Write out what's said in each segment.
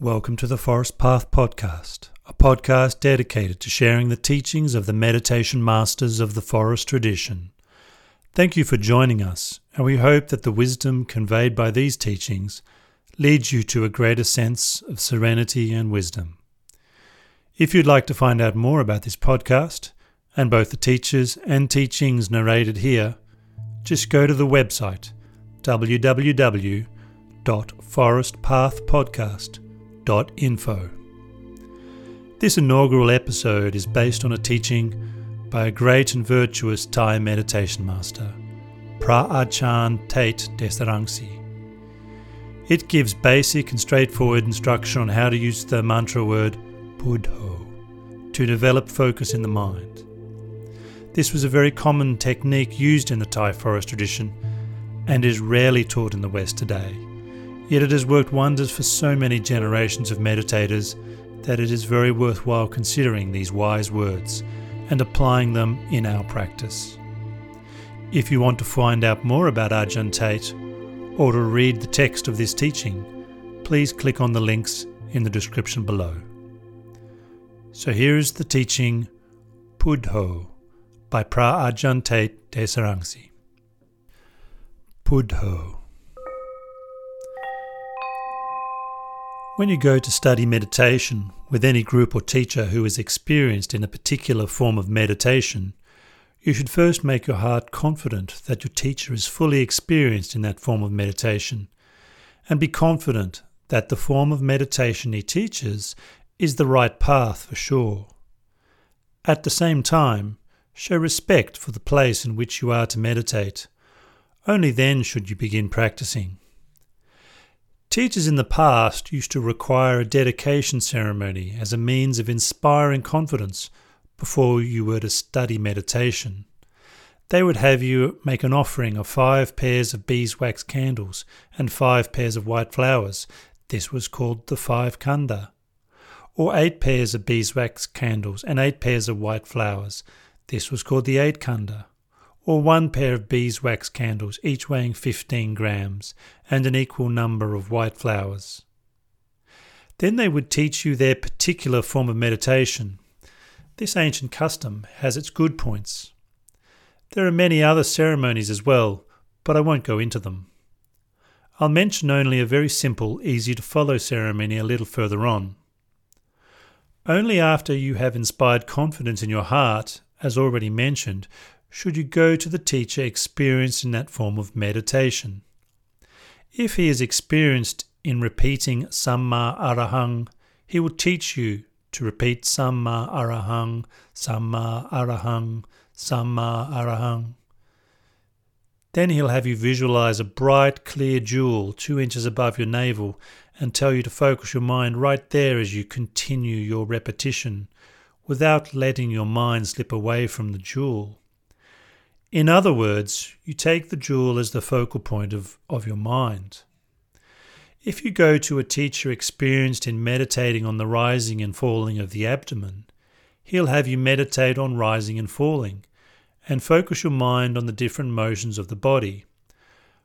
Welcome to the Forest Path Podcast, a podcast dedicated to sharing the teachings of the meditation masters of the forest tradition. Thank you for joining us, and we hope that the wisdom conveyed by these teachings leads you to a greater sense of serenity and wisdom. If you'd like to find out more about this podcast, and both the teachers and teachings narrated here, just go to the website www.forestpathpodcast.com info. This inaugural episode is based on a teaching by a great and virtuous Thai meditation master, Phra Ajahn Tate Desaransi. It gives basic and straightforward instruction on how to use the mantra word Buddho to develop focus in the mind. This was a very common technique used in the Thai forest tradition and is rarely taught in the West today. Yet it has worked wonders for so many generations of meditators that it is very worthwhile considering these wise words and applying them in our practice. If you want to find out more about Ajahn Tate or to read the text of this teaching, please click on the links in the description below. So here is the teaching Buddho by Phra Ajahn Tate Desaransi. Buddho When you go to study meditation with any group or teacher who is experienced in a particular form of meditation, you should first make your heart confident that your teacher is fully experienced in that form of meditation, and be confident that the form of meditation he teaches is the right path for sure. At the same time, show respect for the place in which you are to meditate. Only then should you begin practicing. Teachers in the past used to require a dedication ceremony as a means of inspiring confidence before you were to study meditation. They would have you make an offering of five pairs of beeswax candles and five pairs of white flowers. This was called the five kanda. Or eight pairs of beeswax candles and eight pairs of white flowers. This was called the eight kanda or one pair of beeswax candles, each weighing 15 grams, and an equal number of white flowers. Then they would teach you their particular form of meditation. This ancient custom has its good points. There are many other ceremonies as well, but I won't go into them. I'll mention only a very simple, easy to follow ceremony a little further on. Only after you have inspired confidence in your heart, as already mentioned, should you go to the teacher experienced in that form of meditation. If he is experienced in repeating Samma Arahang, he will teach you to repeat Samma Arahang, Samma Arahang, Samma Arahang. Then he'll have you visualize a bright, clear jewel two inches above your navel and tell you to focus your mind right there as you continue your repetition, without letting your mind slip away from the jewel. In other words, you take the jewel as the focal point of, of your mind. If you go to a teacher experienced in meditating on the rising and falling of the abdomen, he'll have you meditate on rising and falling and focus your mind on the different motions of the body.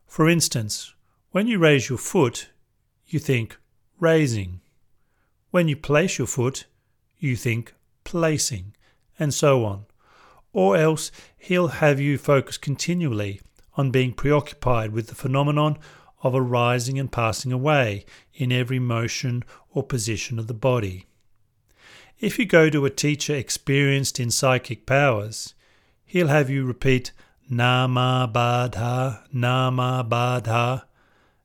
For instance, when you raise your foot, you think raising. When you place your foot, you think placing, and so on or else he'll have you focus continually on being preoccupied with the phenomenon of arising and passing away in every motion or position of the body. If you go to a teacher experienced in psychic powers, he'll have you repeat Nama Badha, Nama Badha,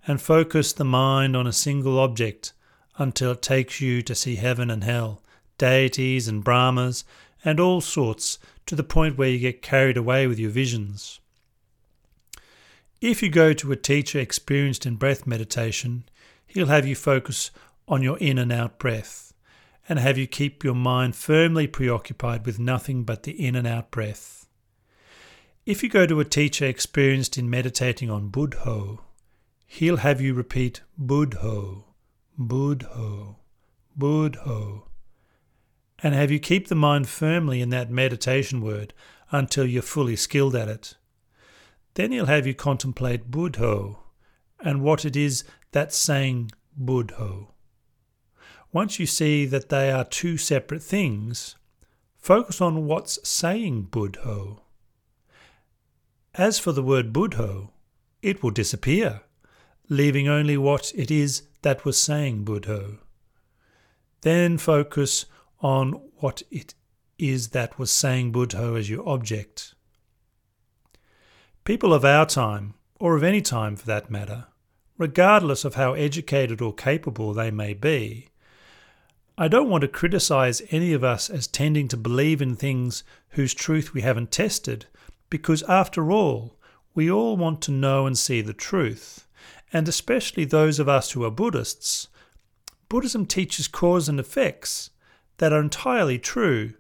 and focus the mind on a single object until it takes you to see heaven and hell, deities and Brahmas, and all sorts to the point where you get carried away with your visions. If you go to a teacher experienced in breath meditation, he'll have you focus on your in and out breath and have you keep your mind firmly preoccupied with nothing but the in and out breath. If you go to a teacher experienced in meditating on Buddho, he'll have you repeat Buddho, Buddho, Buddho and have you keep the mind firmly in that meditation word until you're fully skilled at it. Then he'll have you contemplate Buddho and what it is that's saying Buddho. once you see that they are two separate things, focus on what's saying Buddho. As for the word Buddho, it will disappear, leaving only what it is that was saying Buddho. Then focus on what it is that was saying Buddho as your object. People of our time, or of any time for that matter, regardless of how educated or capable they may be, I don't want to criticize any of us as tending to believe in things whose truth we haven't tested, because after all, we all want to know and see the truth, and especially those of us who are Buddhists. Buddhism teaches cause and effects that are entirely true,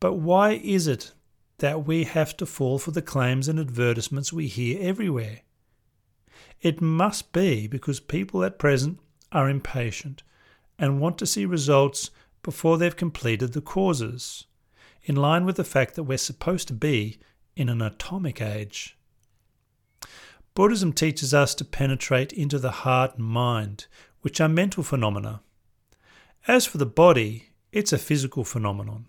but why is it that we have to fall for the claims and advertisements we hear everywhere? It must be because people at present are impatient and want to see results before they've completed the causes, in line with the fact that we're supposed to be in an atomic age. Buddhism teaches us to penetrate into the heart and mind, which are mental phenomena. As for the body, it's a physical phenomenon.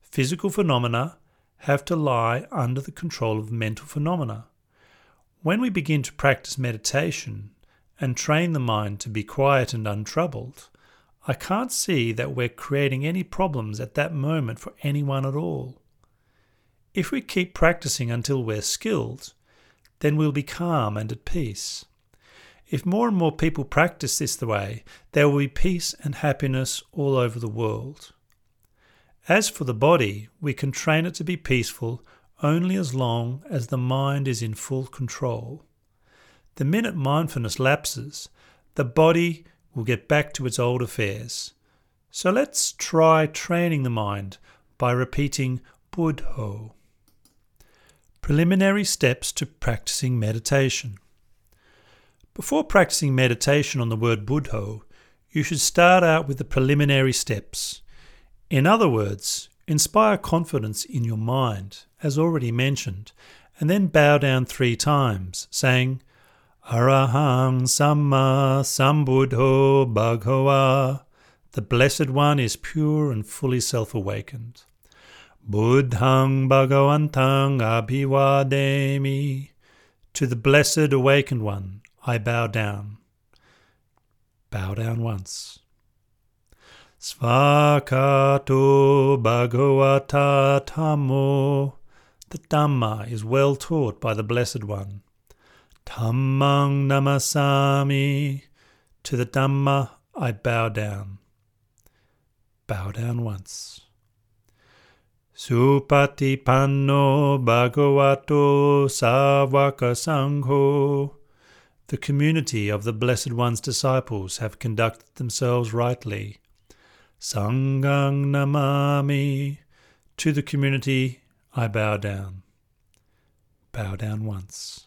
Physical phenomena have to lie under the control of mental phenomena. When we begin to practice meditation and train the mind to be quiet and untroubled, I can't see that we're creating any problems at that moment for anyone at all. If we keep practicing until we're skilled, then we'll be calm and at peace. If more and more people practice this the way, there will be peace and happiness all over the world. As for the body, we can train it to be peaceful only as long as the mind is in full control. The minute mindfulness lapses, the body will get back to its old affairs. So let's try training the mind by repeating Buddho. Preliminary steps to practicing meditation. Before practicing meditation on the word Buddho, you should start out with the preliminary steps. In other words, inspire confidence in your mind, as already mentioned, and then bow down three times, saying, Arahang Samma Sambuddho Bhagava. The Blessed One is pure and fully self awakened. Buddhang Bhagavantang Abhivademi. To the Blessed Awakened One I bow down. Bow down once. Svakato Bhagavata Dhammo. The Dhamma is well taught by the Blessed One. Dhammang namasami. To the Dhamma I bow down. Bow down once. Supatipanno Bhagavato Savaka Sangho. The community of the Blessed One's disciples have conducted themselves rightly. Sanghang Namami. To the community I bow down. Bow down once.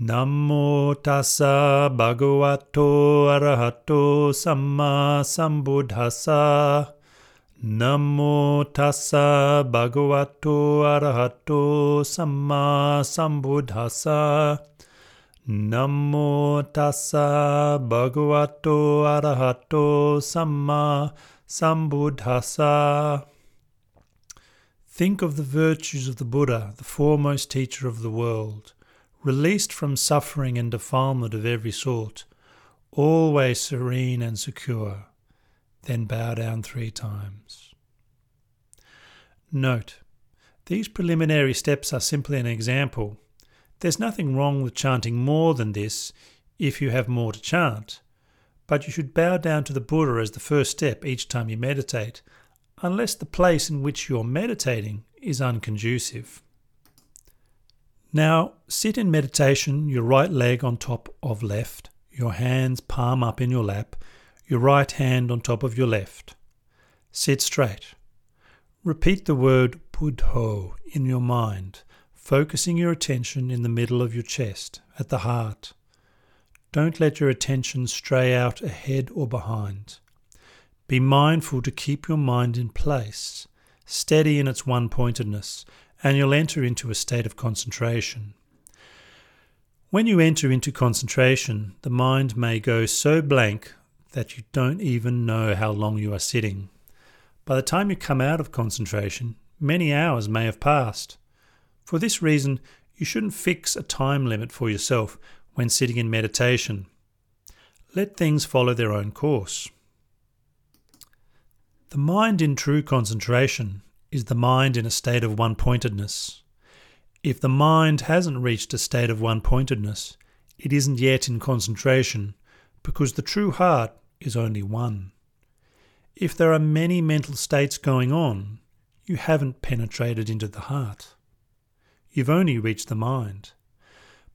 Namo tassa bhagavato arahato samma sambuddhassa. Namo tassa bhagavato arahato samma sambuddhassa. Namo tassa bhagavato arahato samma sambuddhassa. Think of the virtues of the Buddha, the foremost teacher of the world released from suffering and defilement of every sort, always serene and secure, then bow down three times. Note, these preliminary steps are simply an example. There's nothing wrong with chanting more than this if you have more to chant, but you should bow down to the Buddha as the first step each time you meditate, unless the place in which you're meditating is unconducive. Now, sit in meditation, your right leg on top of left, your hands palm up in your lap, your right hand on top of your left. Sit straight. Repeat the word Buddho in your mind, focusing your attention in the middle of your chest, at the heart. Don't let your attention stray out ahead or behind. Be mindful to keep your mind in place, steady in its one pointedness, and you'll enter into a state of concentration. When you enter into concentration, the mind may go so blank that you don't even know how long you are sitting. By the time you come out of concentration, many hours may have passed. For this reason, you shouldn't fix a time limit for yourself when sitting in meditation. Let things follow their own course. The mind in true concentration is the mind in a state of one pointedness. If the mind hasn't reached a state of one pointedness, it isn't yet in concentration, because the true heart is only one. If there are many mental states going on, you haven't penetrated into the heart. You've only reached the mind.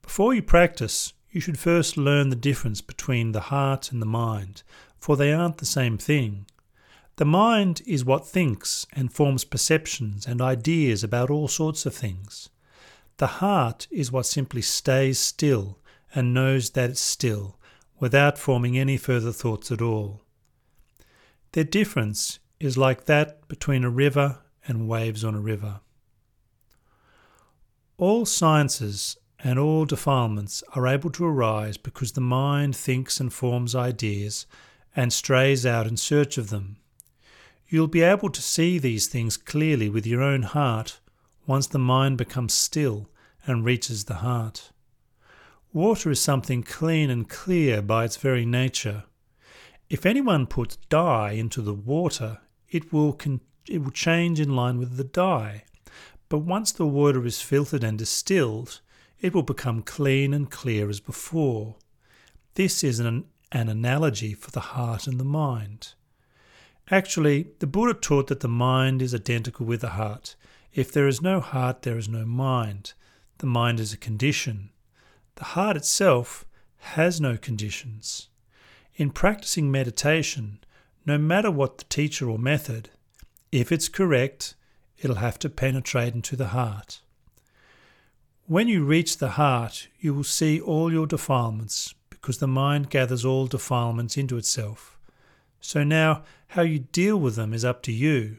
Before you practice, you should first learn the difference between the heart and the mind, for they aren't the same thing. The mind is what thinks and forms perceptions and ideas about all sorts of things. The heart is what simply stays still and knows that it's still, without forming any further thoughts at all. Their difference is like that between a river and waves on a river. All sciences and all defilements are able to arise because the mind thinks and forms ideas and strays out in search of them. You'll be able to see these things clearly with your own heart once the mind becomes still and reaches the heart. Water is something clean and clear by its very nature. If anyone puts dye into the water, it will, con- it will change in line with the dye. But once the water is filtered and distilled, it will become clean and clear as before. This is an, an analogy for the heart and the mind. Actually, the Buddha taught that the mind is identical with the heart. If there is no heart, there is no mind. The mind is a condition. The heart itself has no conditions. In practicing meditation, no matter what the teacher or method, if it's correct, it'll have to penetrate into the heart. When you reach the heart, you will see all your defilements because the mind gathers all defilements into itself. So now, how you deal with them is up to you.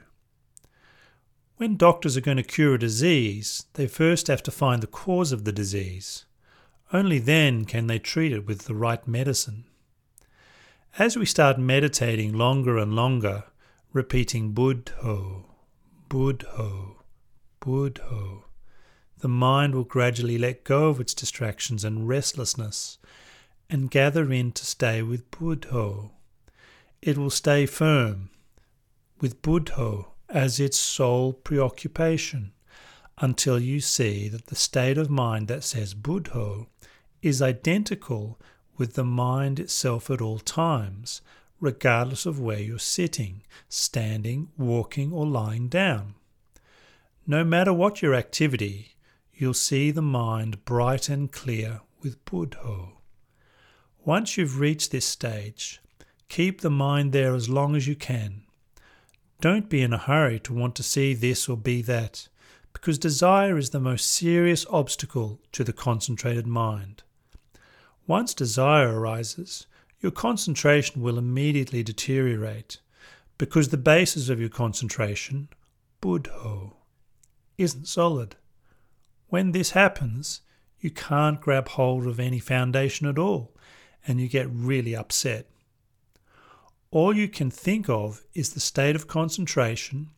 When doctors are going to cure a disease, they first have to find the cause of the disease. Only then can they treat it with the right medicine. As we start meditating longer and longer, repeating Buddho, Buddho, Buddho, the mind will gradually let go of its distractions and restlessness and gather in to stay with Buddho it will stay firm with Buddho as its sole preoccupation until you see that the state of mind that says Buddho is identical with the mind itself at all times, regardless of where you're sitting, standing, walking, or lying down. No matter what your activity, you'll see the mind bright and clear with Buddho. Once you've reached this stage, Keep the mind there as long as you can. Don't be in a hurry to want to see this or be that, because desire is the most serious obstacle to the concentrated mind. Once desire arises, your concentration will immediately deteriorate, because the basis of your concentration, buddho, isn't solid. When this happens, you can't grab hold of any foundation at all, and you get really upset all you can think of is the state of concentration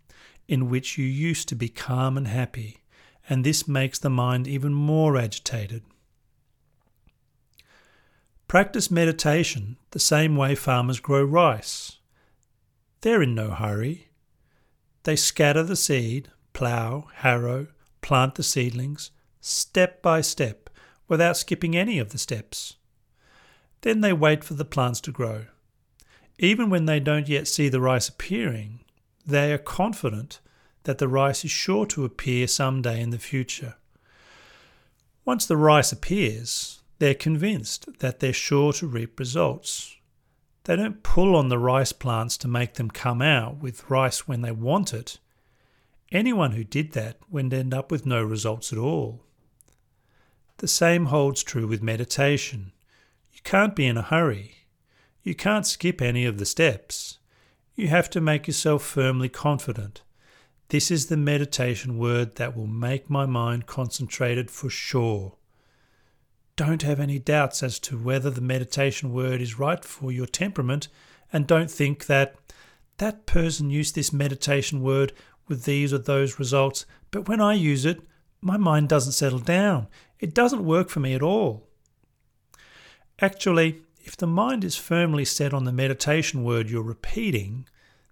in which you used to be calm and happy, and this makes the mind even more agitated. Practice meditation the same way farmers grow rice. They're in no hurry. They scatter the seed, plough, harrow, plant the seedlings, step by step, without skipping any of the steps. Then they wait for the plants to grow. Even when they don't yet see the rice appearing, they are confident that the rice is sure to appear some day in the future. Once the rice appears, they're convinced that they're sure to reap results. They don't pull on the rice plants to make them come out with rice when they want it. Anyone who did that would end up with no results at all. The same holds true with meditation. You can't be in a hurry. You can't skip any of the steps. You have to make yourself firmly confident. This is the meditation word that will make my mind concentrated for sure. Don't have any doubts as to whether the meditation word is right for your temperament, and don't think that that person used this meditation word with these or those results, but when I use it, my mind doesn't settle down. It doesn't work for me at all. Actually, if the mind is firmly set on the meditation word you're repeating,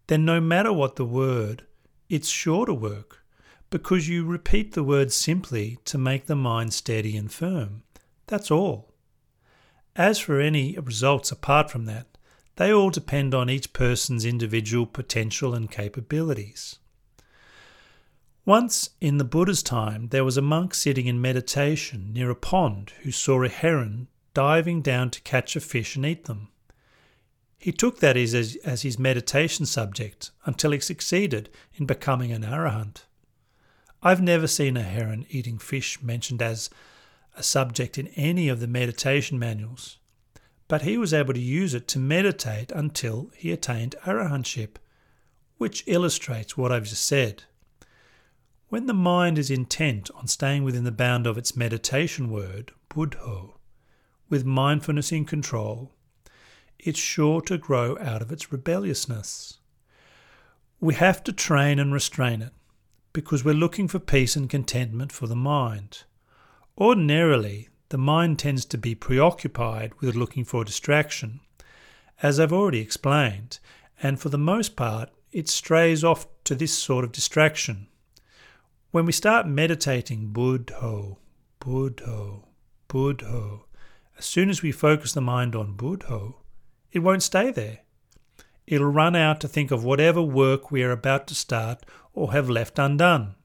then no matter what the word, it's sure to work because you repeat the word simply to make the mind steady and firm. That's all. As for any results apart from that, they all depend on each person's individual potential and capabilities. Once, in the Buddha's time, there was a monk sitting in meditation near a pond who saw a heron diving down to catch a fish and eat them. He took that as, as his meditation subject until he succeeded in becoming an arahant. I've never seen a heron eating fish mentioned as a subject in any of the meditation manuals, but he was able to use it to meditate until he attained arahantship, which illustrates what I've just said. When the mind is intent on staying within the bound of its meditation word, buddho, with mindfulness in control, it's sure to grow out of its rebelliousness. We have to train and restrain it because we're looking for peace and contentment for the mind. Ordinarily, the mind tends to be preoccupied with looking for distraction, as I've already explained, and for the most part, it strays off to this sort of distraction. When we start meditating Buddho, Buddho, Buddho, as soon as we focus the mind on Buddho, it won't stay there. It'll run out to think of whatever work we are about to start or have left undone.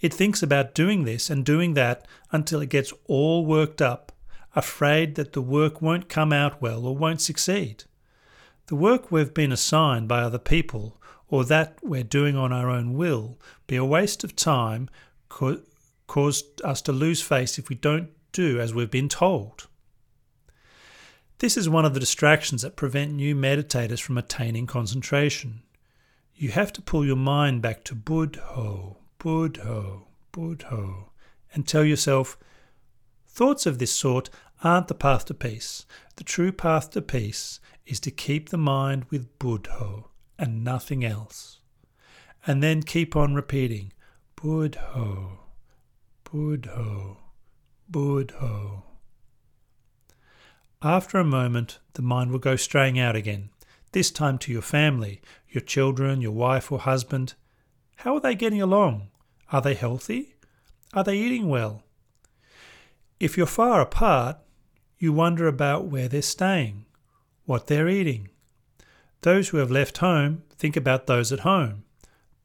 It thinks about doing this and doing that until it gets all worked up, afraid that the work won't come out well or won't succeed. The work we've been assigned by other people or that we're doing on our own will be a waste of time, cause us to lose face if we don't do as we've been told. This is one of the distractions that prevent new meditators from attaining concentration. You have to pull your mind back to Buddho, Buddho, Buddho, and tell yourself, thoughts of this sort aren't the path to peace. The true path to peace is to keep the mind with Buddho and nothing else. And then keep on repeating, Buddho, Buddho, Buddho. After a moment, the mind will go straying out again, this time to your family, your children, your wife or husband. How are they getting along? Are they healthy? Are they eating well? If you're far apart, you wonder about where they're staying, what they're eating. Those who have left home think about those at home.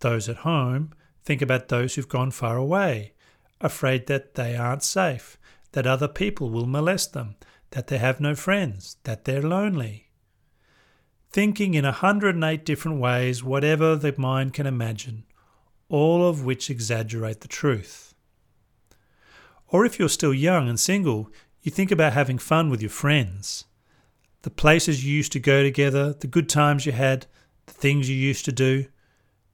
Those at home think about those who've gone far away, afraid that they aren't safe, that other people will molest them, that they have no friends, that they're lonely. Thinking in a hundred and eight different ways, whatever the mind can imagine, all of which exaggerate the truth. Or if you're still young and single, you think about having fun with your friends. The places you used to go together, the good times you had, the things you used to do,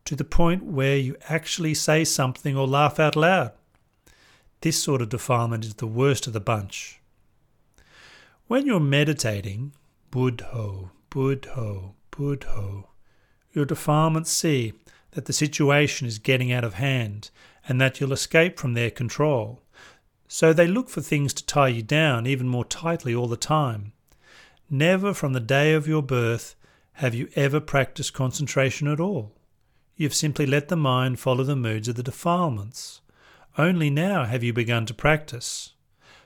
to the point where you actually say something or laugh out loud. This sort of defilement is the worst of the bunch. When you're meditating, Buddho, Buddho, Buddho, your defilements see that the situation is getting out of hand and that you'll escape from their control. So they look for things to tie you down even more tightly all the time. Never from the day of your birth have you ever practiced concentration at all. You've simply let the mind follow the moods of the defilements. Only now have you begun to practice.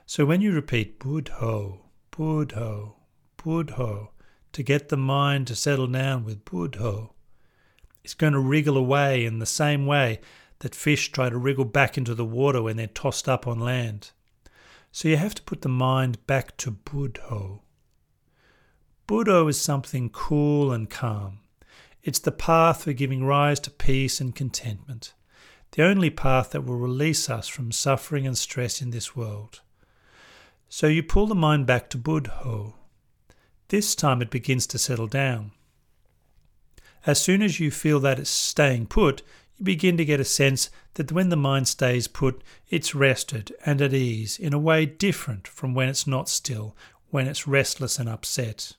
So when you repeat Buddho, Buddho, Buddho, to get the mind to settle down with Buddho. It's going to wriggle away in the same way that fish try to wriggle back into the water when they're tossed up on land. So you have to put the mind back to Buddho. Buddho is something cool and calm. It's the path for giving rise to peace and contentment, the only path that will release us from suffering and stress in this world. So you pull the mind back to Buddho. This time it begins to settle down. As soon as you feel that it's staying put, you begin to get a sense that when the mind stays put, it's rested and at ease in a way different from when it's not still, when it's restless and upset.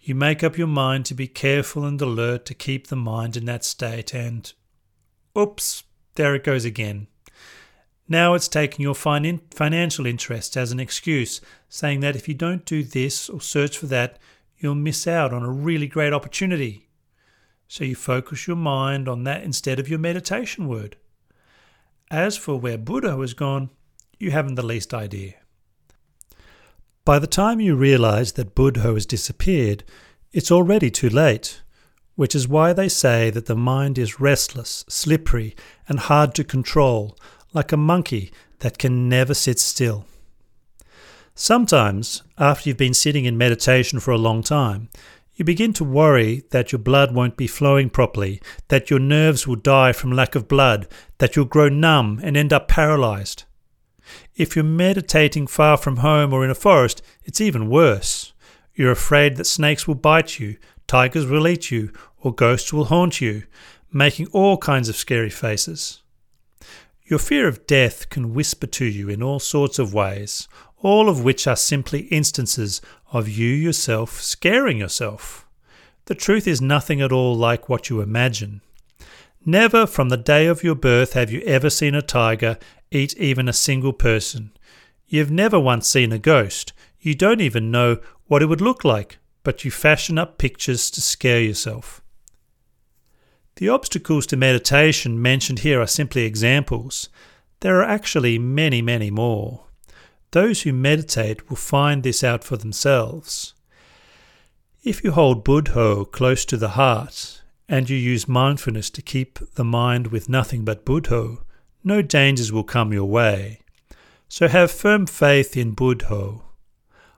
You make up your mind to be careful and alert to keep the mind in that state, and oops, there it goes again. Now it's taking your financial interests as an excuse, saying that if you don't do this or search for that, you'll miss out on a really great opportunity. So you focus your mind on that instead of your meditation word. As for where Buddho has gone, you haven't the least idea. By the time you realize that Buddho has disappeared, it's already too late, which is why they say that the mind is restless, slippery, and hard to control, like a monkey that can never sit still. Sometimes, after you've been sitting in meditation for a long time, you begin to worry that your blood won't be flowing properly, that your nerves will die from lack of blood, that you'll grow numb and end up paralyzed. If you're meditating far from home or in a forest, it's even worse. You're afraid that snakes will bite you, tigers will eat you, or ghosts will haunt you, making all kinds of scary faces. Your fear of death can whisper to you in all sorts of ways, all of which are simply instances of you yourself scaring yourself. The truth is nothing at all like what you imagine. Never from the day of your birth have you ever seen a tiger eat even a single person. You've never once seen a ghost. You don't even know what it would look like, but you fashion up pictures to scare yourself. The obstacles to meditation mentioned here are simply examples. There are actually many, many more. Those who meditate will find this out for themselves. If you hold Buddho close to the heart and you use mindfulness to keep the mind with nothing but Buddho, no dangers will come your way. So have firm faith in Buddho.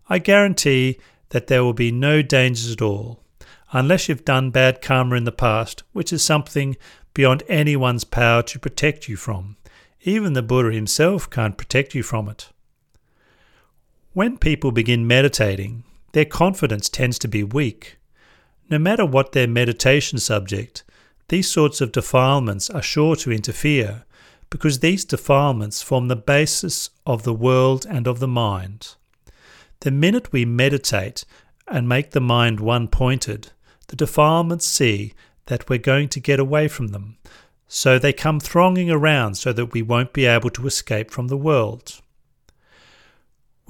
I guarantee that there will be no dangers at all, unless you've done bad karma in the past, which is something beyond anyone's power to protect you from. Even the Buddha himself can't protect you from it. When people begin meditating, their confidence tends to be weak. No matter what their meditation subject, these sorts of defilements are sure to interfere because these defilements form the basis of the world and of the mind. The minute we meditate and make the mind one pointed, the defilements see that we're going to get away from them, so they come thronging around so that we won't be able to escape from the world.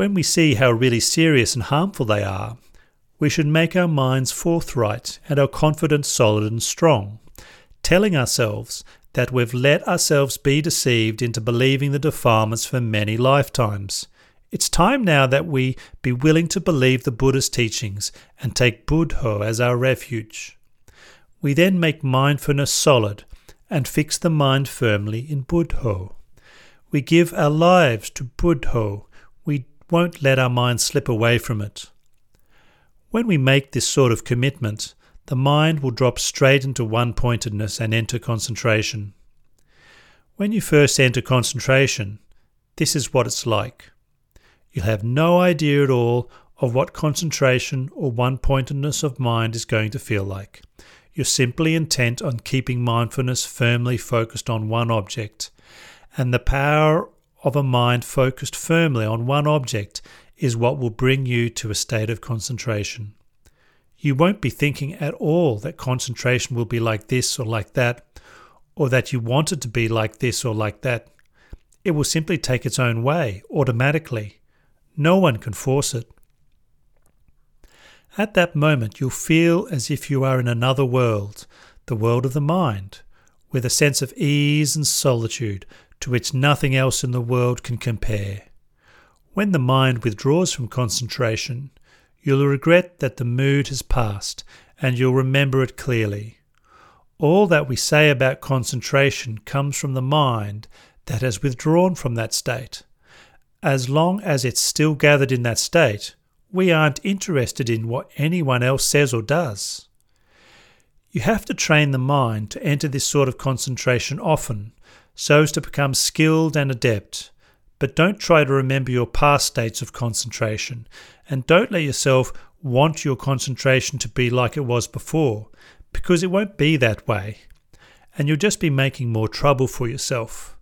When we see how really serious and harmful they are, we should make our minds forthright and our confidence solid and strong, telling ourselves that we've let ourselves be deceived into believing the defilements for many lifetimes. It's time now that we be willing to believe the Buddha's teachings and take Buddho as our refuge. We then make mindfulness solid and fix the mind firmly in Buddho. We give our lives to Buddho. We won't let our mind slip away from it. When we make this sort of commitment, the mind will drop straight into one pointedness and enter concentration. When you first enter concentration, this is what it's like. You'll have no idea at all of what concentration or one pointedness of mind is going to feel like. You're simply intent on keeping mindfulness firmly focused on one object, and the power of a mind focused firmly on one object is what will bring you to a state of concentration. You won't be thinking at all that concentration will be like this or like that, or that you want it to be like this or like that. It will simply take its own way, automatically. No one can force it. At that moment, you'll feel as if you are in another world, the world of the mind, with a sense of ease and solitude, to which nothing else in the world can compare. When the mind withdraws from concentration, you'll regret that the mood has passed and you'll remember it clearly. All that we say about concentration comes from the mind that has withdrawn from that state. As long as it's still gathered in that state, we aren't interested in what anyone else says or does. You have to train the mind to enter this sort of concentration often so as to become skilled and adept. But don't try to remember your past states of concentration, and don't let yourself want your concentration to be like it was before, because it won't be that way. and you'll just be making more trouble for yourself.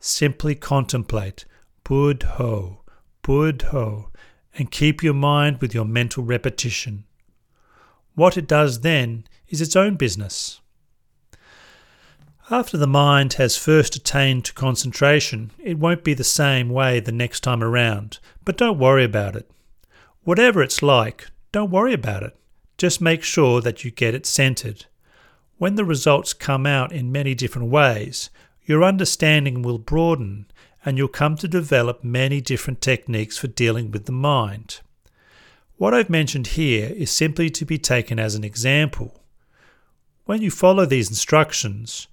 Simply contemplate Buddho, Buddho, and keep your mind with your mental repetition. What it does then is its own business. After the mind has first attained to concentration, it won't be the same way the next time around, but don't worry about it. Whatever it's like, don't worry about it. Just make sure that you get it centered. When the results come out in many different ways, your understanding will broaden and you'll come to develop many different techniques for dealing with the mind. What I've mentioned here is simply to be taken as an example. When you follow these instructions,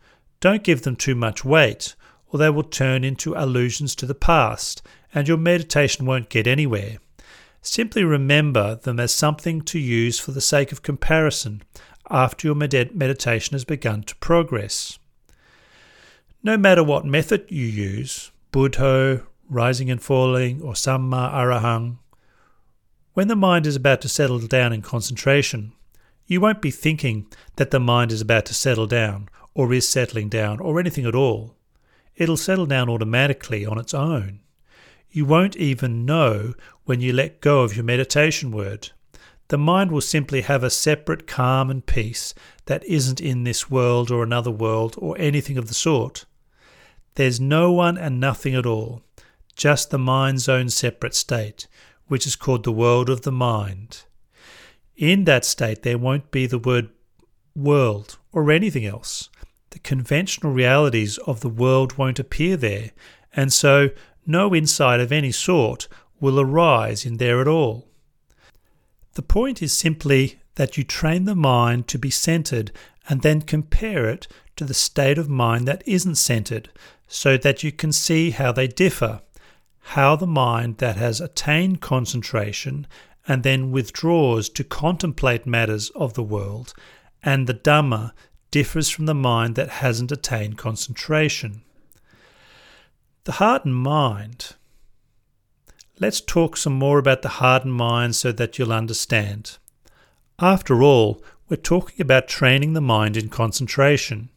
don't give them too much weight, or they will turn into allusions to the past, and your meditation won't get anywhere. Simply remember them as something to use for the sake of comparison after your med- meditation has begun to progress. No matter what method you use, Buddho, rising and falling, or Samma Arahang, when the mind is about to settle down in concentration, you won't be thinking that the mind is about to settle down, or is settling down, or anything at all. It'll settle down automatically on its own. You won't even know when you let go of your meditation word the mind will simply have a separate calm and peace that isn't in this world or another world or anything of the sort. There's no one and nothing at all, just the mind's own separate state, which is called the world of the mind. In that state, there won't be the word world or anything else. The conventional realities of the world won't appear there, and so no insight of any sort will arise in there at all. The point is simply that you train the mind to be centered and then compare it to the state of mind that isn't centered so that you can see how they differ, how the mind that has attained concentration and then withdraws to contemplate matters of the world and the Dhamma differs from the mind that hasn't attained concentration. The heart and mind Let's talk some more about the heart and mind so that you'll understand. After all, we're talking about training the mind in concentration.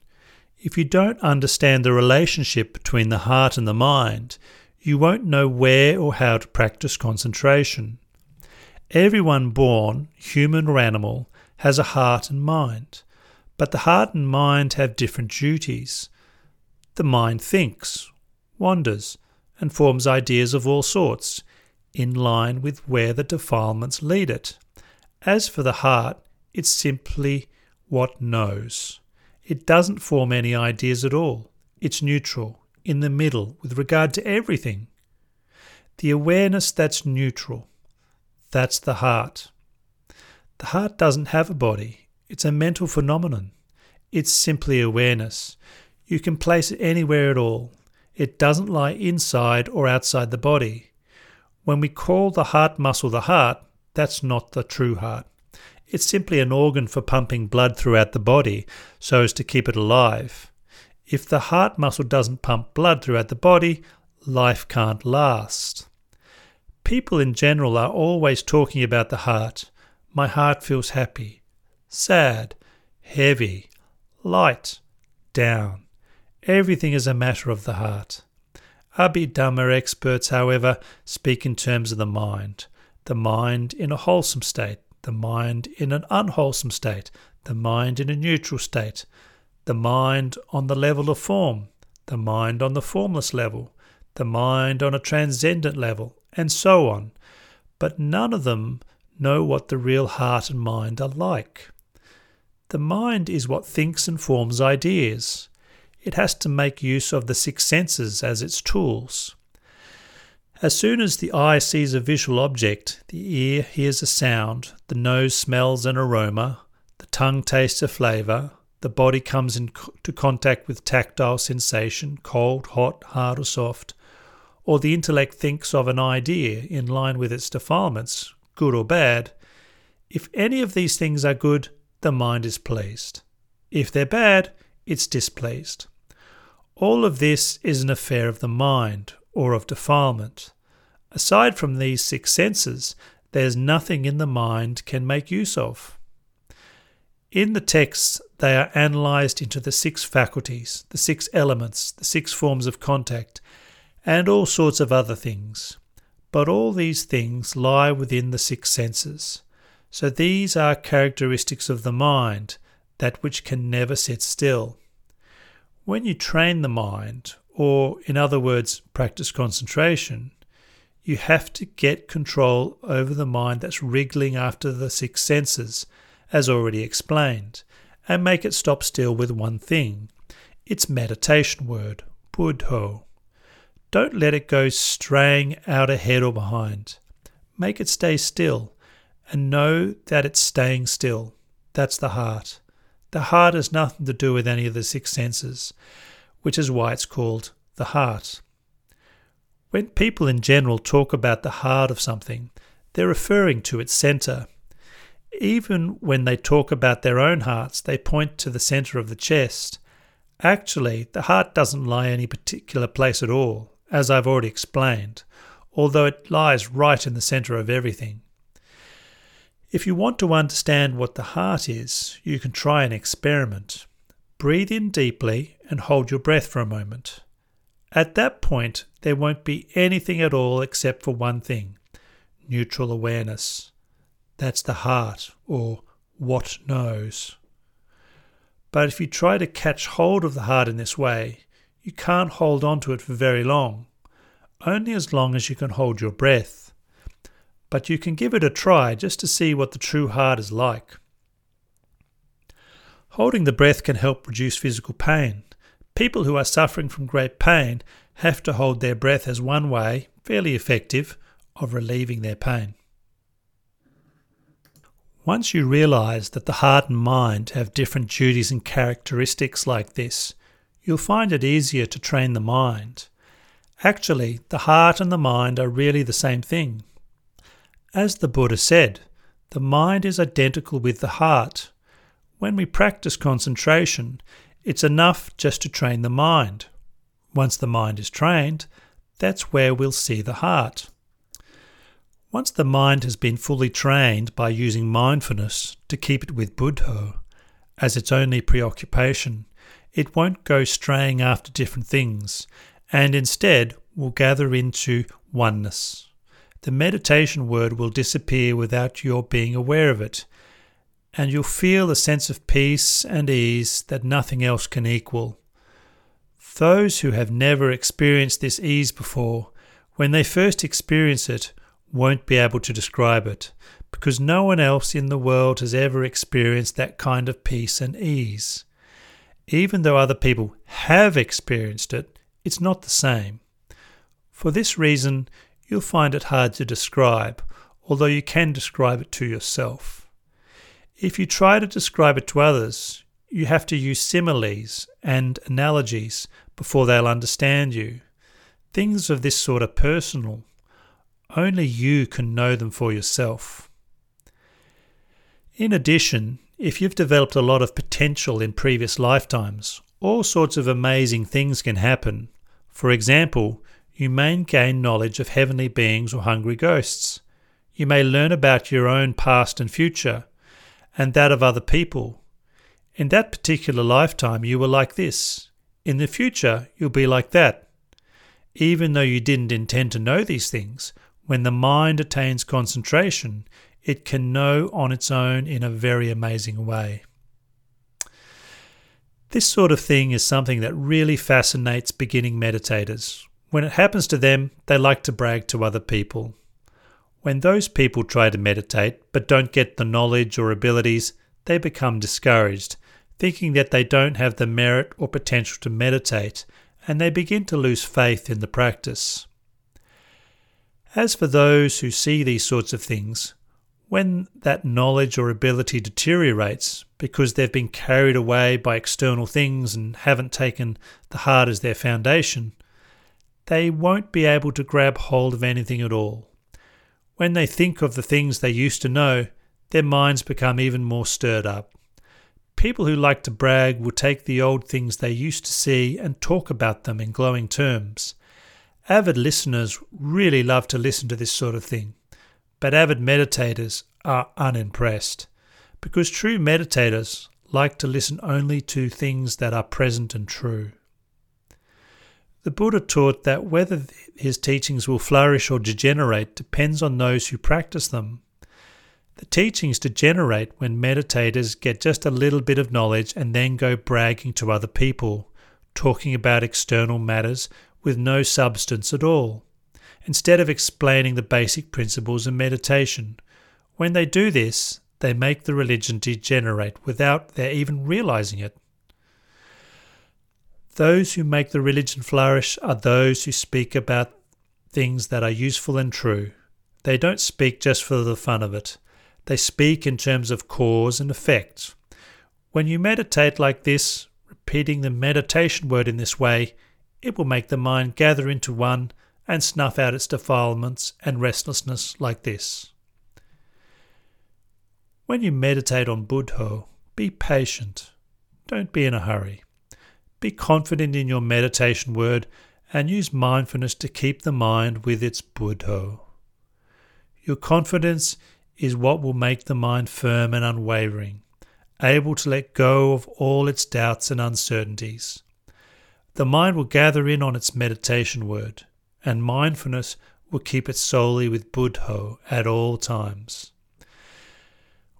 If you don't understand the relationship between the heart and the mind, you won't know where or how to practice concentration. Everyone born, human or animal, has a heart and mind, but the heart and mind have different duties. The mind thinks, wanders, and forms ideas of all sorts, in line with where the defilements lead it. As for the heart, it's simply what knows. It doesn't form any ideas at all. It's neutral, in the middle, with regard to everything. The awareness that's neutral, that's the heart. The heart doesn't have a body, it's a mental phenomenon. It's simply awareness. You can place it anywhere at all. It doesn't lie inside or outside the body. When we call the heart muscle the heart, that's not the true heart. It's simply an organ for pumping blood throughout the body so as to keep it alive. If the heart muscle doesn't pump blood throughout the body, life can't last. People in general are always talking about the heart. My heart feels happy, sad, heavy, light, down. Everything is a matter of the heart. Abhidhamma experts, however, speak in terms of the mind the mind in a wholesome state, the mind in an unwholesome state, the mind in a neutral state, the mind on the level of form, the mind on the formless level, the mind on a transcendent level, and so on. But none of them know what the real heart and mind are like. The mind is what thinks and forms ideas it has to make use of the six senses as its tools. As soon as the eye sees a visual object, the ear hears a sound, the nose smells an aroma, the tongue tastes a flavour, the body comes into contact with tactile sensation, cold, hot, hard, or soft, or the intellect thinks of an idea in line with its defilements, good or bad. If any of these things are good, the mind is pleased. If they're bad, it's displeased. All of this is an affair of the mind or of defilement. Aside from these six senses, there's nothing in the mind can make use of. In the texts, they are analysed into the six faculties, the six elements, the six forms of contact, and all sorts of other things. But all these things lie within the six senses. So these are characteristics of the mind, that which can never sit still. When you train the mind, or in other words, practice concentration, you have to get control over the mind that's wriggling after the six senses as already explained, and make it stop still with one thing its meditation word, Buddho. Don't let it go straying out ahead or behind. Make it stay still and know that it's staying still. That's the heart. The heart has nothing to do with any of the six senses, which is why it's called the heart. When people in general talk about the heart of something, they're referring to its centre, even when they talk about their own hearts, they point to the center of the chest. Actually, the heart doesn't lie any particular place at all, as I've already explained, although it lies right in the center of everything. If you want to understand what the heart is, you can try an experiment. Breathe in deeply and hold your breath for a moment. At that point, there won't be anything at all except for one thing neutral awareness. That's the heart, or what knows. But if you try to catch hold of the heart in this way, you can't hold on to it for very long, only as long as you can hold your breath. But you can give it a try just to see what the true heart is like. Holding the breath can help reduce physical pain. People who are suffering from great pain have to hold their breath as one way, fairly effective, of relieving their pain. Once you realize that the heart and mind have different duties and characteristics like this, you'll find it easier to train the mind. Actually, the heart and the mind are really the same thing. As the Buddha said, the mind is identical with the heart. When we practice concentration, it's enough just to train the mind. Once the mind is trained, that's where we'll see the heart. Once the mind has been fully trained by using mindfulness to keep it with Buddho as its only preoccupation, it won't go straying after different things and instead will gather into oneness. The meditation word will disappear without your being aware of it, and you'll feel a sense of peace and ease that nothing else can equal. Those who have never experienced this ease before, when they first experience it, won't be able to describe it because no one else in the world has ever experienced that kind of peace and ease. Even though other people have experienced it, it's not the same. For this reason, you'll find it hard to describe, although you can describe it to yourself. If you try to describe it to others, you have to use similes and analogies before they'll understand you. Things of this sort are personal, only you can know them for yourself. In addition, if you've developed a lot of potential in previous lifetimes, all sorts of amazing things can happen. For example, you may gain knowledge of heavenly beings or hungry ghosts. You may learn about your own past and future, and that of other people. In that particular lifetime, you were like this. In the future, you'll be like that. Even though you didn't intend to know these things, when the mind attains concentration, it can know on its own in a very amazing way. This sort of thing is something that really fascinates beginning meditators. When it happens to them, they like to brag to other people. When those people try to meditate but don't get the knowledge or abilities, they become discouraged, thinking that they don't have the merit or potential to meditate, and they begin to lose faith in the practice. As for those who see these sorts of things, when that knowledge or ability deteriorates because they've been carried away by external things and haven't taken the heart as their foundation, they won't be able to grab hold of anything at all. When they think of the things they used to know, their minds become even more stirred up. People who like to brag will take the old things they used to see and talk about them in glowing terms. Avid listeners really love to listen to this sort of thing, but avid meditators are unimpressed. because true meditators like to listen only to things that are present and true. The Buddha taught that whether his teachings will flourish or degenerate depends on those who practice them. The teachings degenerate when meditators get just a little bit of knowledge and then go bragging to other people, talking about external matters with no substance at all, instead of explaining the basic principles of meditation. When they do this, they make the religion degenerate without their even realizing it. Those who make the religion flourish are those who speak about things that are useful and true. They don't speak just for the fun of it. They speak in terms of cause and effect. When you meditate like this, repeating the meditation word in this way, it will make the mind gather into one and snuff out its defilements and restlessness like this. When you meditate on Buddho, be patient. Don't be in a hurry. Be confident in your meditation word and use mindfulness to keep the mind with its Buddho. Your confidence is what will make the mind firm and unwavering, able to let go of all its doubts and uncertainties. The mind will gather in on its meditation word, and mindfulness will keep it solely with Buddho at all times.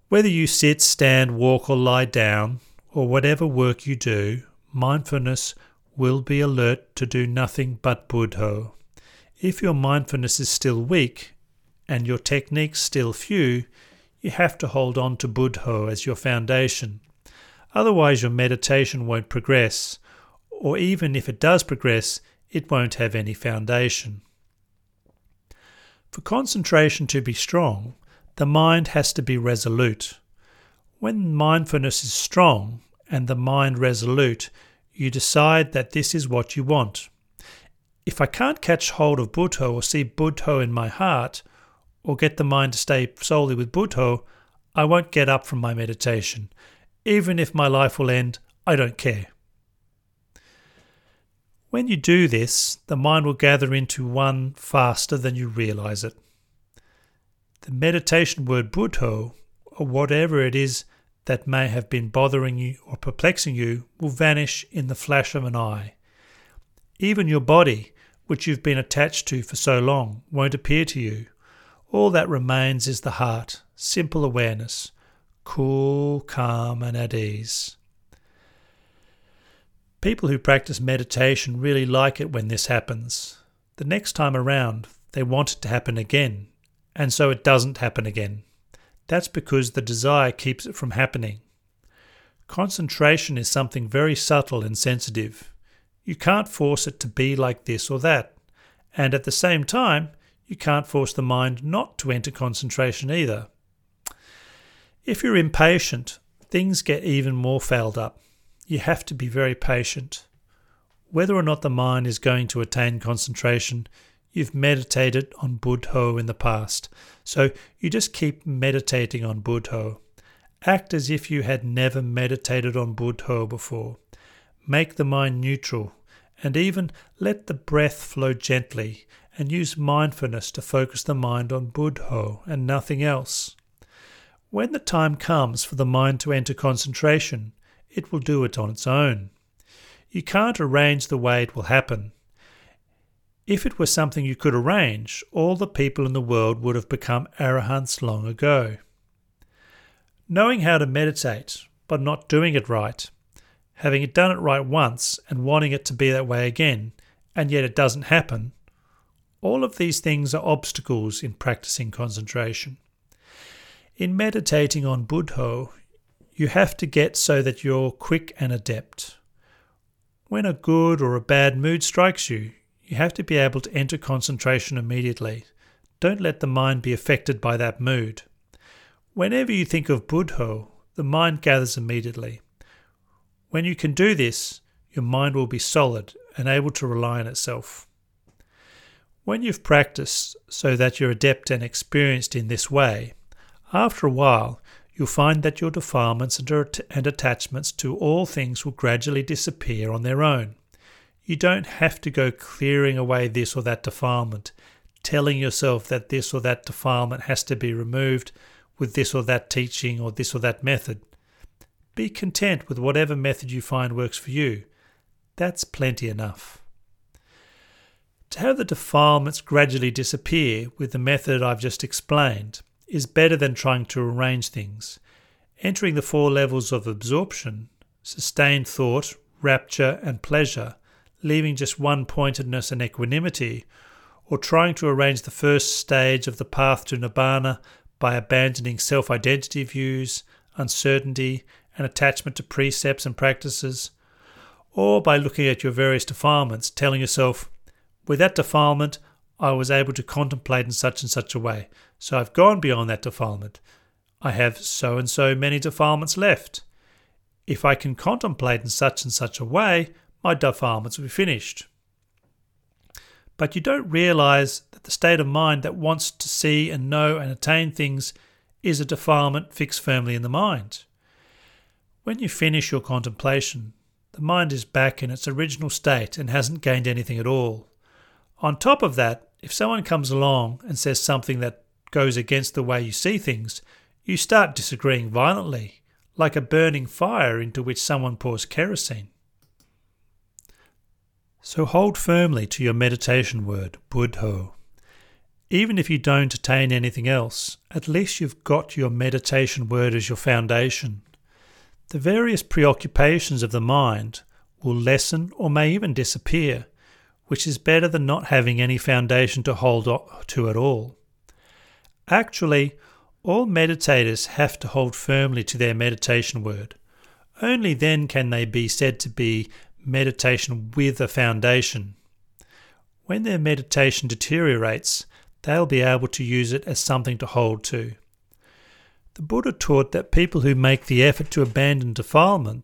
Whether you sit, stand, walk, or lie down, or whatever work you do, mindfulness will be alert to do nothing but Buddho. If your mindfulness is still weak and your techniques still few, you have to hold on to Buddho as your foundation. Otherwise, your meditation won't progress, or even if it does progress, it won't have any foundation. For concentration to be strong, the mind has to be resolute. When mindfulness is strong and the mind resolute, you decide that this is what you want. If I can't catch hold of Buddho or see Buddho in my heart, or get the mind to stay solely with Buddho, I won't get up from my meditation. Even if my life will end, I don't care. When you do this, the mind will gather into one faster than you realize it the meditation word Buddho, or whatever it is that may have been bothering you or perplexing you, will vanish in the flash of an eye. Even your body, which you've been attached to for so long, won't appear to you. All that remains is the heart, simple awareness, cool, calm, and at ease. People who practice meditation really like it when this happens. The next time around, they want it to happen again and so it doesn't happen again. That's because the desire keeps it from happening. Concentration is something very subtle and sensitive. You can't force it to be like this or that, and at the same time, you can't force the mind not to enter concentration either. If you're impatient, things get even more fouled up. You have to be very patient. Whether or not the mind is going to attain concentration you've meditated on Buddho in the past. So you just keep meditating on Buddho. Act as if you had never meditated on Buddho before. Make the mind neutral and even let the breath flow gently and use mindfulness to focus the mind on Buddho and nothing else. When the time comes for the mind to enter concentration, it will do it on its own. You can't arrange the way it will happen. If it were something you could arrange, all the people in the world would have become arahants long ago. Knowing how to meditate, but not doing it right, having it done it right once and wanting it to be that way again, and yet it doesn't happen, all of these things are obstacles in practicing concentration. In meditating on Buddho, you have to get so that you're quick and adept. When a good or a bad mood strikes you, you have to be able to enter concentration immediately. Don't let the mind be affected by that mood. Whenever you think of Buddho, the mind gathers immediately. When you can do this, your mind will be solid and able to rely on itself. When you've practiced so that you're adept and experienced in this way, after a while you'll find that your defilements and attachments to all things will gradually disappear on their own. You don't have to go clearing away this or that defilement, telling yourself that this or that defilement has to be removed with this or that teaching or this or that method. Be content with whatever method you find works for you. That's plenty enough. To have the defilements gradually disappear with the method I've just explained is better than trying to arrange things. Entering the four levels of absorption, sustained thought, rapture, and pleasure, leaving just one pointedness and equanimity, or trying to arrange the first stage of the path to nibbana by abandoning self identity views, uncertainty, and attachment to precepts and practices, or by looking at your various defilements, telling yourself, with that defilement, I was able to contemplate in such and such a way. So I've gone beyond that defilement. I have so and so many defilements left. If I can contemplate in such and such a way, my defilements will be finished. But you don't realize that the state of mind that wants to see and know and attain things is a defilement fixed firmly in the mind. When you finish your contemplation, the mind is back in its original state and hasn't gained anything at all. On top of that, if someone comes along and says something that goes against the way you see things, you start disagreeing violently, like a burning fire into which someone pours kerosene. So hold firmly to your meditation word, Buddho. Even if you don't attain anything else, at least you've got your meditation word as your foundation. The various preoccupations of the mind will lessen or may even disappear which is better than not having any foundation to hold to at all. Actually, all meditators have to hold firmly to their meditation word. Only then can they be said to be meditation with a foundation. When their meditation deteriorates, they'll be able to use it as something to hold to. The Buddha taught that people who make the effort to abandon defilement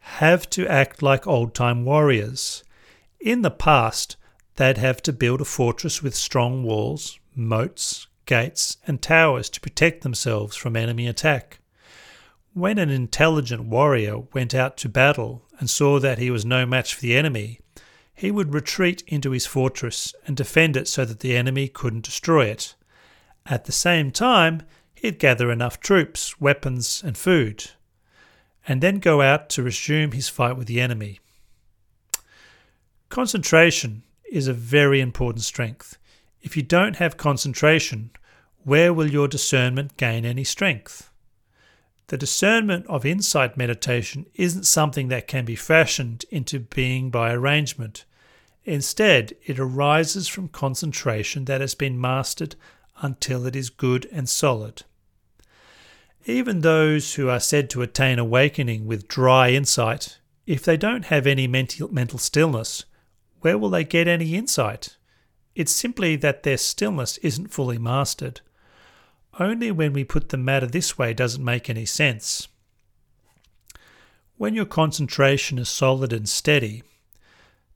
have to act like old time warriors. In the past, they'd have to build a fortress with strong walls, moats, gates, and towers to protect themselves from enemy attack. When an intelligent warrior went out to battle and saw that he was no match for the enemy, he would retreat into his fortress and defend it so that the enemy couldn't destroy it. At the same time, he'd gather enough troops, weapons, and food, and then go out to resume his fight with the enemy. Concentration is a very important strength. If you don't have concentration, where will your discernment gain any strength? The discernment of insight meditation isn't something that can be fashioned into being by arrangement. Instead, it arises from concentration that has been mastered until it is good and solid. Even those who are said to attain awakening with dry insight, if they don't have any mental, stillness, where will they get any insight? It's simply that their stillness isn't fully mastered. Only when we put the matter this way does it make any sense. When your concentration is solid and steady,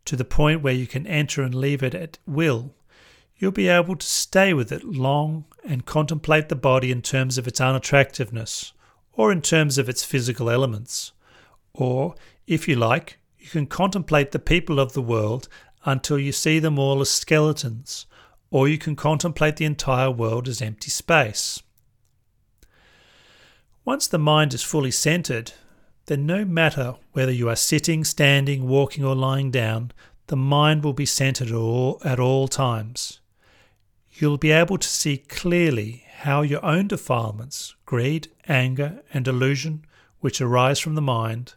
to the point where you can enter and leave it at will, you'll be able to stay with it long and contemplate the body in terms of its unattractiveness or in terms of its physical elements. Or, if you like, you can contemplate the people of the world until you see them all as skeletons, or you can contemplate the entire world as empty space. Once the mind is fully centered, then no matter whether you are sitting, standing, walking, or lying down, the mind will be centered at all, at all times. You'll be able to see clearly how your own defilements, greed, anger, and delusion, which arise from the mind,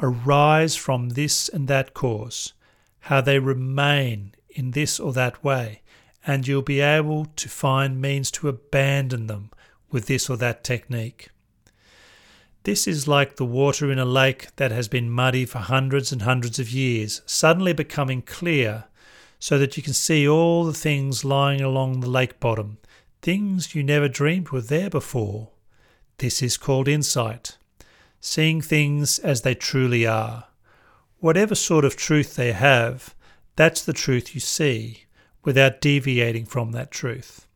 arise from this and that cause, how they remain in this or that way, and you'll be able to find means to abandon them with this or that technique. This is like the water in a lake that has been muddy for hundreds and hundreds of years, suddenly becoming clear so that you can see all the things lying along the lake bottom, things you never dreamed were there before. This is called insight seeing things as they truly are. Whatever sort of truth they have, that's the truth you see, without deviating from that truth.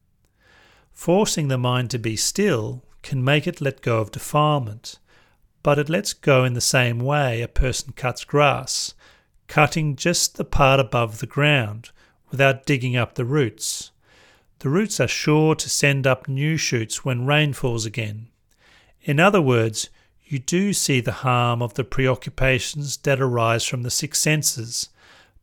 Forcing the mind to be still can make it let go of defilement, but it lets go in the same way a person cuts grass, cutting just the part above the ground without digging up the roots. the roots are sure to send up new shoots when rain falls again. In other words, you do see the harm of the preoccupations that arise from the six senses,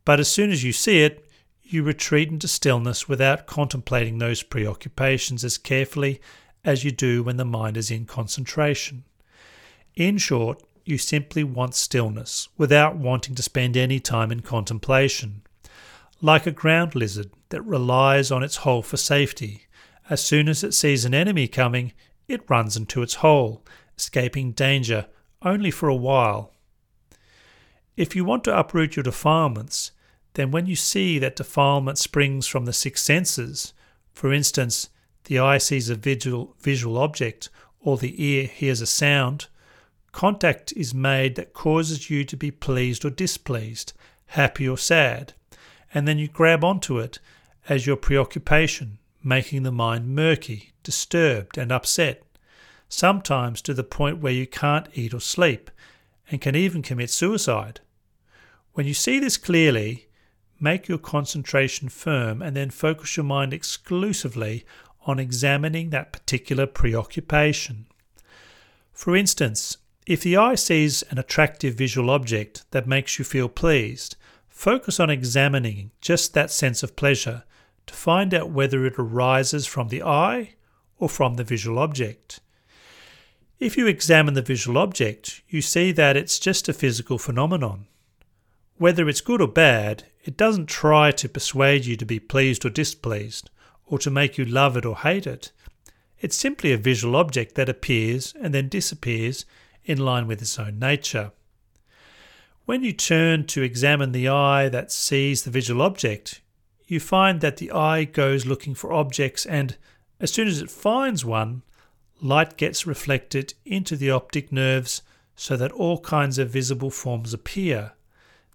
but as soon as you see it, you retreat into stillness without contemplating those preoccupations as carefully as you do when the mind is in concentration. In short, you simply want stillness without wanting to spend any time in contemplation. Like a ground lizard that relies on its hole for safety, as soon as it sees an enemy coming, it runs into its hole, escaping danger only for a while. If you want to uproot your defilements, then when you see that defilement springs from the six senses, for instance, the eye sees a visual, visual object or the ear hears a sound, contact is made that causes you to be pleased or displeased, happy or sad, and then you grab onto it as your preoccupation, making the mind murky, disturbed, and upset, sometimes to the point where you can't eat or sleep, and can even commit suicide. When you see this clearly, make your concentration firm and then focus your mind exclusively on examining that particular preoccupation. For instance, if the eye sees an attractive visual object that makes you feel pleased, focus on examining just that sense of pleasure to find out whether it arises from the eye or from the visual object. If you examine the visual object, you see that it's just a physical phenomenon. Whether it's good or bad, it doesn't try to persuade you to be pleased or displeased, or to make you love it or hate it. It's simply a visual object that appears and then disappears in line with its own nature. When you turn to examine the eye that sees the visual object, you find that the eye goes looking for objects, and as soon as it finds one, light gets reflected into the optic nerves so that all kinds of visible forms appear.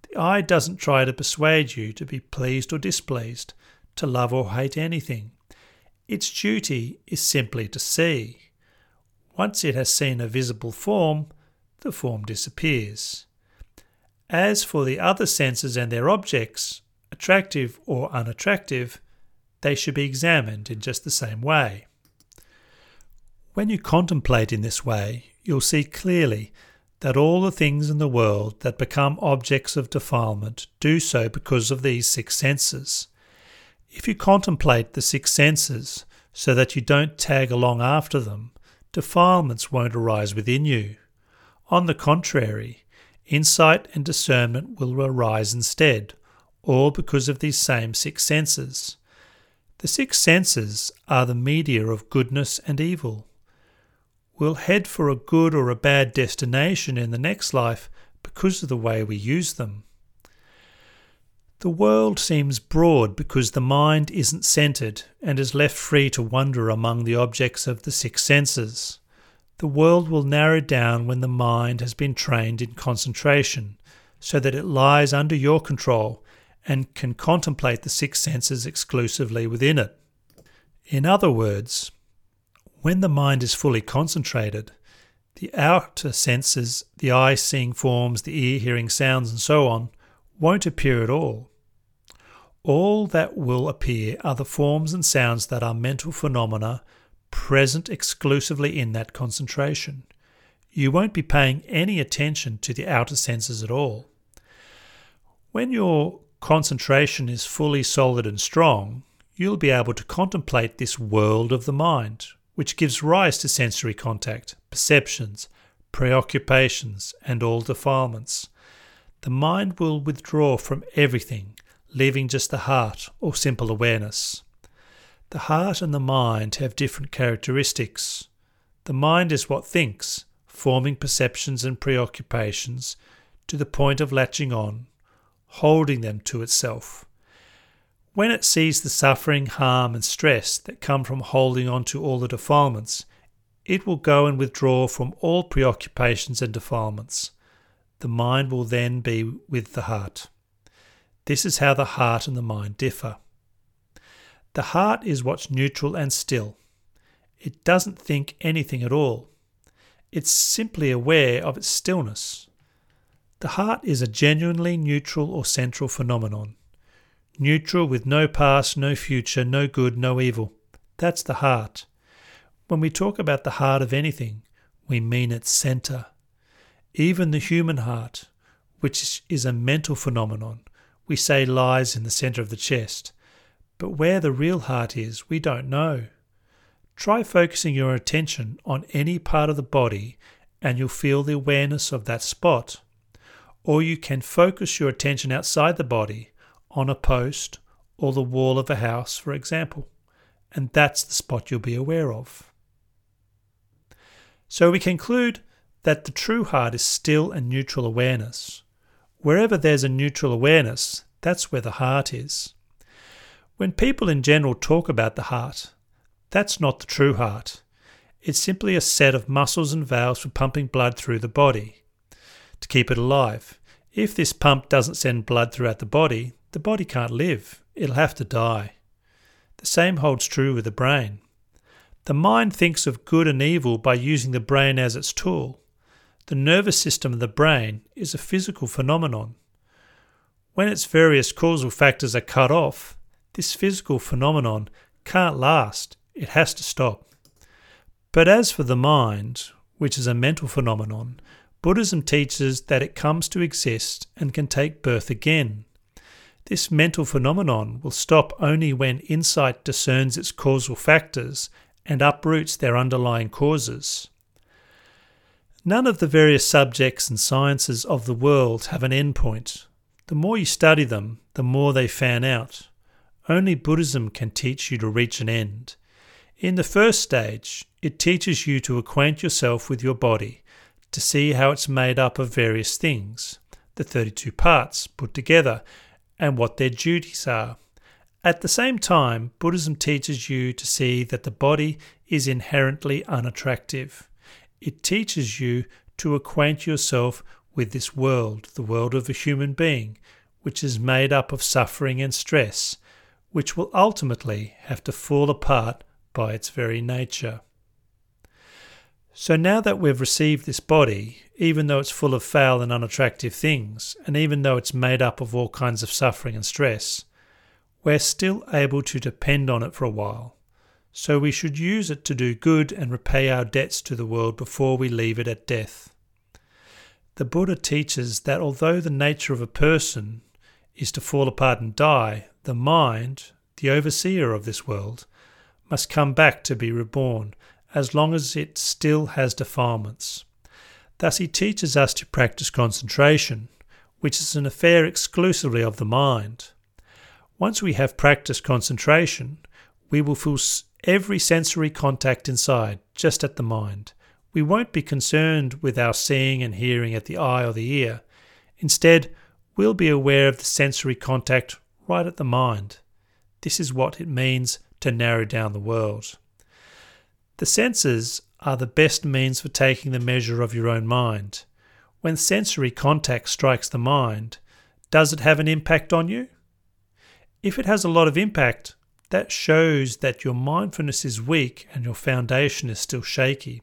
The eye doesn't try to persuade you to be pleased or displeased, to love or hate anything. Its duty is simply to see. Once it has seen a visible form, the form disappears. As for the other senses and their objects, attractive or unattractive, they should be examined in just the same way. When you contemplate in this way, you'll see clearly that all the things in the world that become objects of defilement do so because of these six senses. If you contemplate the six senses so that you don't tag along after them, defilements won't arise within you. On the contrary, insight and discernment will arise instead, all because of these same six senses. The six senses are the media of goodness and evil we'll head for a good or a bad destination in the next life because of the way we use them. The world seems broad because the mind isn't centered and is left free to wander among the objects of the six senses. The world will narrow down when the mind has been trained in concentration, so that it lies under your control and can contemplate the six senses exclusively within it. In other words, when the mind is fully concentrated, the outer senses, the eye seeing forms, the ear hearing sounds, and so on, won't appear at all. All that will appear are the forms and sounds that are mental phenomena present exclusively in that concentration. You won't be paying any attention to the outer senses at all. When your concentration is fully solid and strong, you'll be able to contemplate this world of the mind, which gives rise to sensory contact, perceptions, preoccupations, and all defilements. The mind will withdraw from everything, leaving just the heart or simple awareness. The heart and the mind have different characteristics. The mind is what thinks, forming perceptions and preoccupations to the point of latching on, holding them to itself. When it sees the suffering, harm, and stress that come from holding on to all the defilements, it will go and withdraw from all preoccupations and defilements. The mind will then be with the heart. This is how the heart and the mind differ. The heart is what's neutral and still. It doesn't think anything at all. It's simply aware of its stillness. The heart is a genuinely neutral or central phenomenon. Neutral with no past, no future, no good, no evil. That's the heart. When we talk about the heart of anything, we mean its centre. Even the human heart, which is a mental phenomenon, we say lies in the centre of the chest. But where the real heart is, we don't know. Try focusing your attention on any part of the body and you'll feel the awareness of that spot. Or you can focus your attention outside the body on a post or the wall of a house, for example, and that's the spot you'll be aware of. So we conclude that the true heart is still a neutral awareness. Wherever there's a neutral awareness, that's where the heart is. When people in general talk about the heart, that's not the true heart. It's simply a set of muscles and valves for pumping blood through the body to keep it alive. If this pump doesn't send blood throughout the body, the body can't live. It'll have to die. The same holds true with the brain. The mind thinks of good and evil by using the brain as its tool. The nervous system of the brain is a physical phenomenon. When its various causal factors are cut off, this physical phenomenon can't last it has to stop. But as for the mind, which is a mental phenomenon, Buddhism teaches that it comes to exist and can take birth again. This mental phenomenon will stop only when insight discerns its causal factors and uproots their underlying causes. None of the various subjects and sciences of the world have an endpoint. The more you study them, the more they fan out. Only Buddhism can teach you to reach an end. In the first stage, it teaches you to acquaint yourself with your body, to see how it's made up of various things, the 32 parts put together, and what their duties are. At the same time, Buddhism teaches you to see that the body is inherently unattractive. It teaches you to acquaint yourself with this world, the world of a human being, which is made up of suffering and stress, which will ultimately have to fall apart by its very nature. So now that we've received this body, even though it's full of foul and unattractive things, and even though it's made up of all kinds of suffering and stress, we're still able to depend on it for a while. So we should use it to do good and repay our debts to the world before we leave it at death. The Buddha teaches that although the nature of a person is to fall apart and die, the mind, the overseer of this world, must come back to be reborn, as long as it still has defilements. Thus, he teaches us to practice concentration, which is an affair exclusively of the mind. Once we have practiced concentration, we will feel every sensory contact inside, just at the mind. We won't be concerned with our seeing and hearing at the eye or the ear. Instead, we'll be aware of the sensory contact right at the mind. This is what it means to narrow down the world. The senses are the best means for taking the measure of your own mind. When sensory contact strikes the mind, does it have an impact on you? If it has a lot of impact, that shows that your mindfulness is weak and your foundation is still shaky.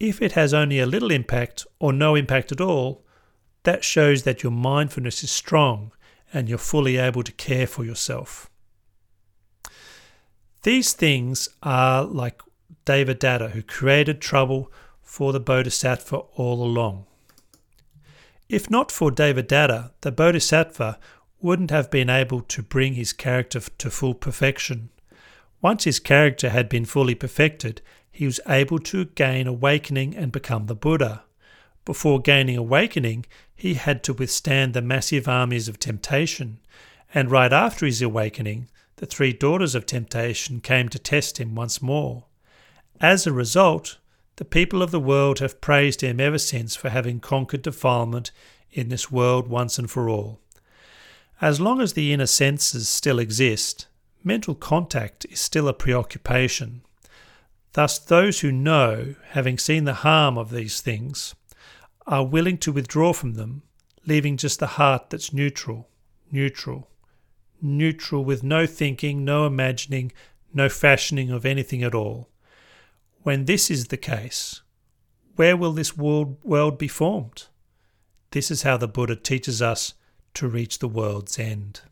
If it has only a little impact or no impact at all, that shows that your mindfulness is strong and you're fully able to care for yourself. These things are like David Devadatta, who created trouble for the Bodhisattva all along. If not for David Devadatta, the Bodhisattva wouldn't have been able to bring his character to full perfection. Once his character had been fully perfected, he was able to gain awakening and become the Buddha. Before gaining awakening, he had to withstand the massive armies of temptation, and right after his awakening, the three daughters of temptation came to test him once more. As a result, the people of the world have praised him ever since for having conquered defilement in this world once and for all. As long as the inner senses still exist, mental contact is still a preoccupation. Thus, those who know, having seen the harm of these things, are willing to withdraw from them, leaving just the heart that's neutral, neutral, neutral with no thinking, no imagining, no fashioning of anything at all. When this is the case, where will this world, world be formed? This is how the Buddha teaches us to reach the world's end.